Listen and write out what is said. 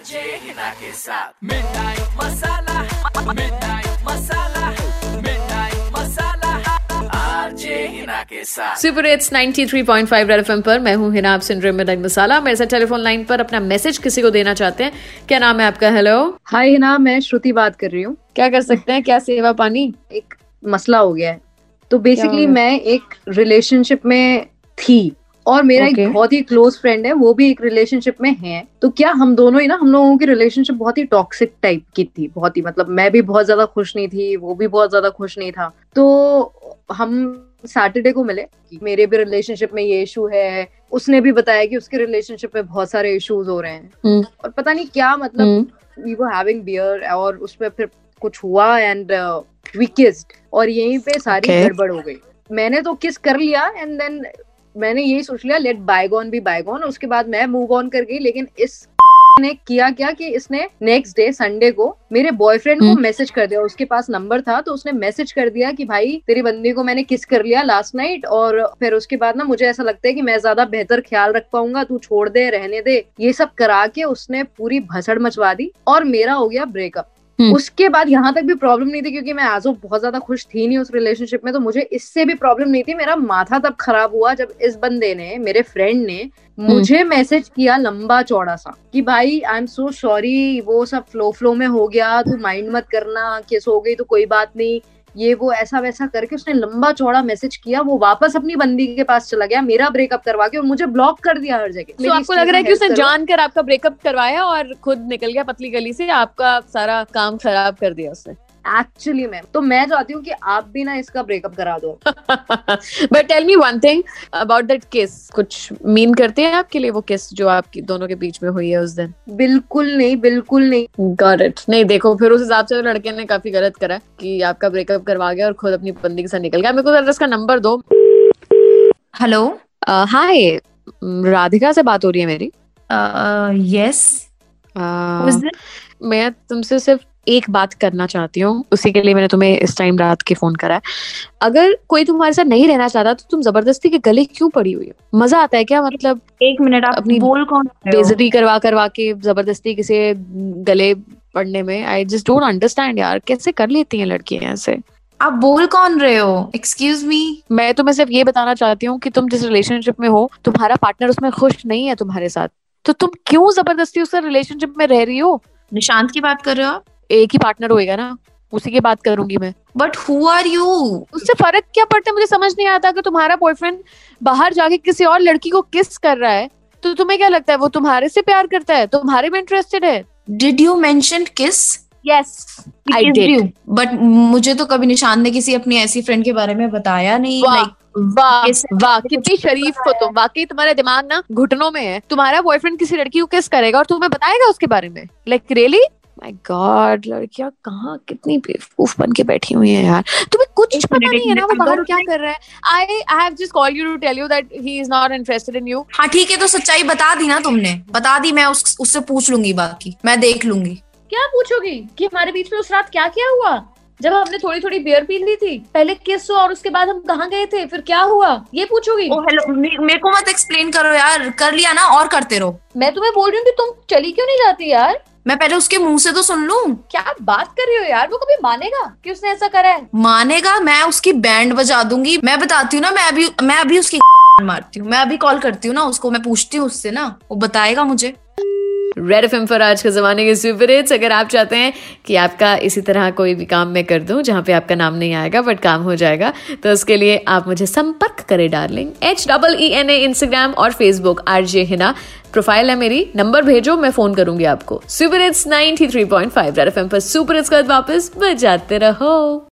RJ Hina के साथ midnight masala midnight masala midnight masala RJ Hina के साथ सुपर इट्स 93.5 रेड एफएम पर। मैं हूँ हिना आप सुन रहे मिडनाइट मसाला। मेरे साथ टेलीफोन लाइन पर अपना मैसेज किसी को देना चाहते हैं। क्या नाम है आपका? हेलो हाय हिना मैं श्रुति बात कर रही हूँ। क्या कर सकते हैं? क्या सेवा पानी? एक मसला हो गया है। तो बेसिकली मैं एक रिलेशनशिप में थी। और मेरा Okay. एक बहुत ही क्लोज फ्रेंड है वो भी एक रिलेशनशिप में है तो क्या हम दोनों ही ना हम लोगों की रिलेशनशिप बहुत ही टॉक्सिक टाइप की थी बहुत ही मतलब मैं भी बहुत ज़्यादा खुश नहीं थी वो भी बहुत ज़्यादा खुश नहीं था तो हम सैटरडे को मिले कि मेरे भी रिलेशनशिप में ये इशू है उसने भी बताया कि उसके रिलेशनशिप में बहुत सारे इश्यूज़ हो रहे हैं हम्म। और पता नहीं क्या मतलब वी वर हैविंग बियर और उसमें फिर कुछ हुआ एंड वी किस्ड और यहीं पे सारी गड़बड़ Okay. गड़बड़ हो गई मैंने तो किस कर लिया एंड देन मैंने यही सोच लिया लेट बायगॉन बी बायगॉन उसके बाद मैं मूव ऑन कर गई लेकिन इस ने किया क्या कि इसने नेक्स्ट डे संडे को मेरे बॉयफ्रेंड को हम्म। मैसेज कर दिया उसके पास नंबर था तो उसने मैसेज कर दिया कि भाई तेरी बंदी को मैंने किस कर लिया लास्ट नाइट और फिर उसके बाद ना मुझे ऐसा लगता है कि मैं ज़्यादा बेहतर ख्याल रख पाऊँगा तू छोड़ दे रहने दे ये सब करा के उसने पूरी भसड़ मचवा दी और मेरा हो गया ब्रेकअप हम्म। उसके बाद यहाँ तक भी प्रॉब्लम नहीं थी क्योंकि मैं आज ऑफ़ बहुत ज़्यादा खुश थी नहीं उस रिलेशनशिप में तो मुझे इससे भी प्रॉब्लम नहीं थी। मेरा माथा तब खराब हुआ जब इस बंदे ने मेरे फ्रेंड ने मुझे मैसेज किया लंबा चौड़ा सा कि भाई आई एम सो सॉरी वो सब फ्लो फ्लो में हो गया तू माइंड मत करना किस हो गई तो कोई बात नहीं। ये वो ऐसा वैसा करके उसने लंबा चौड़ा मैसेज किया वो वापस अपनी बंदी के पास चला गया मेरा ब्रेकअप करवा के और मुझे ब्लॉक कर दिया हर जगह तो मेरी आपको लग रहा है कि उसने। जानकर आपका ब्रेकअप करवाया और खुद निकल गया पतली गली से आपका सारा काम खराब कर दिया उसने एक्चुअली मैम तो मैं चाहती हूँ कि आप भी ना इसका ब्रेकअप करा दो। But tell me one thing about that kiss कुछ मीन करते हैं आपके लिए वो किस जो आपकी दोनों के बीच में हुई है उस दिन? बिल्कुल नहीं बिल्कुल नहीं। गॉट इट नहीं देखो फिर उस हिसाब से तो लड़के ने काफ़ी गलत करा कि आपका ब्रेकअप करवा गया और खुद अपनी बंदी के साथ निकल गया। मेरे को जरा इसका नंबर दो। हेलो हाय राधिका से बात हो रही है मेरी। यस अ, मैं तुमसे सिर्फ़ एक बात करना चाहती हूँ उसी के लिए मैंने तुम्हें इस टाइम रात के फ़ोन करा है। अगर कोई तुम्हारे साथ नहीं रहना चाहता तो तुम ज़बरदस्ती के गले क्यों पड़ी हुई हो? मज़ा आता है क्या मतलब एक मिनट आप अपनी बोल कौन रहे हो? करवा करवा के ज़बरदस्ती किसी गले पड़ने में? आई जस्ट डोंट अंडरस्टैंड यार कैसे कर लेती हैं लड़कियाँ ऐसे? आप बोल कौन रहे हो? एक्सक्यूज मी मैं तुम्हें सिर्फ़ ये बताना चाहती हूँ कि तुम जिस रिलेशनशिप में हो तुम्हारा पार्टनर उसमें खुश नहीं है तुम्हारे साथ। तो तुम क्यों ज़बरदस्ती उससे रिलेशनशिप में रह रही हो? निशांत की बात कर रहे हो आप? एक ही पार्टनर होएगा ना? उसी की बात करूँगी मैं। बट हु आर यू उससे फ़र्क क्या पड़ता है? मुझे समझ नहीं आता कि तुम्हारा बॉयफ्रेंड बाहर जाके किसी और लड़की को किस कर रहा है तो तुम्हें क्या लगता है? वो तुम्हारे से प्यार करता है? तुम्हारे में इंटरेस्टेड है? Did you mention kiss yes I did. But मुझे तो कभी निशांत ने किसी अपनी ऐसी फ्रेंड के बारे में बताया नहीं वाह लाइक वाह वाह कितनी शरीफ हो तुम। वाकई तुम्हारा दिमाग ना घुटनों में है। तुम्हारा बॉयफ्रेंड किसी लड़की को किस करेगा और तुम्हें बताएगा उसके बारे में? लाइक रियली माय गॉड लड़कियाँ कहाँ कितनी बेवकूफ़ बन के बैठी हुई हैं यार। तुम्हें कुछ पता नहीं है ना वो बाहर क्या कर रहा है? I I have just call you to tell you that he is not interested in you हाँ ठीक है तो सच्चाई बता दी ना तुमने। बता दी मैं उस, उससे पूछ लूँगी बाकी। मैं देख लूँगी। क्या पूछोगी? कि हमारे बीच में उस रात क्या क्या हुआ? जब हमने थोड़ी थोड़ी बियर पी ली थी पहले किस हुआ और उसके बाद हम कहाँ गए थे? फिर क्या हुआ? ये पूछोगी? ओ हेलो मेरे को मत एक्सप्लेन करो यार। कर लिया ना और करते रहो। मैं तुम्हें बोल रही हूँ कि तुम चली क्यों नहीं जाती यार? मैं पहले उसके मुँह से तो सुन लू। क्या बात कर रही हो यार? वो कभी मानेगा कि उसने ऐसा करा है? मानेगा? मैं उसकी बैंड बजा दूँगी। मैं बताती हूँ ना मैं अभी मैं अभी उसकी मारती हूँ। मैं अभी कॉल करती हूँ ना उसको मैं पूछती हूँ उससे ना। वो बताएगा मुझे। रेड एफ़ पर आज के जमाने के सुपर हिट्स अगर आप चाहते हैं कि आपका इसी तरह कोई भी काम मैं कर दूँ, जहाँ पे आपका नाम नहीं आएगा बट काम हो जाएगा तो उसके लिए आप मुझे संपर्क करें darling H double E N A Instagram और Facebook R J Hina profile है मेरी नंबर भेजो, मैं फ़ोन करूँगी आपको। सुपर हिट्स 93.5 रेड एफ़ पर सुपर हिट्स के वापस बजाते रहो।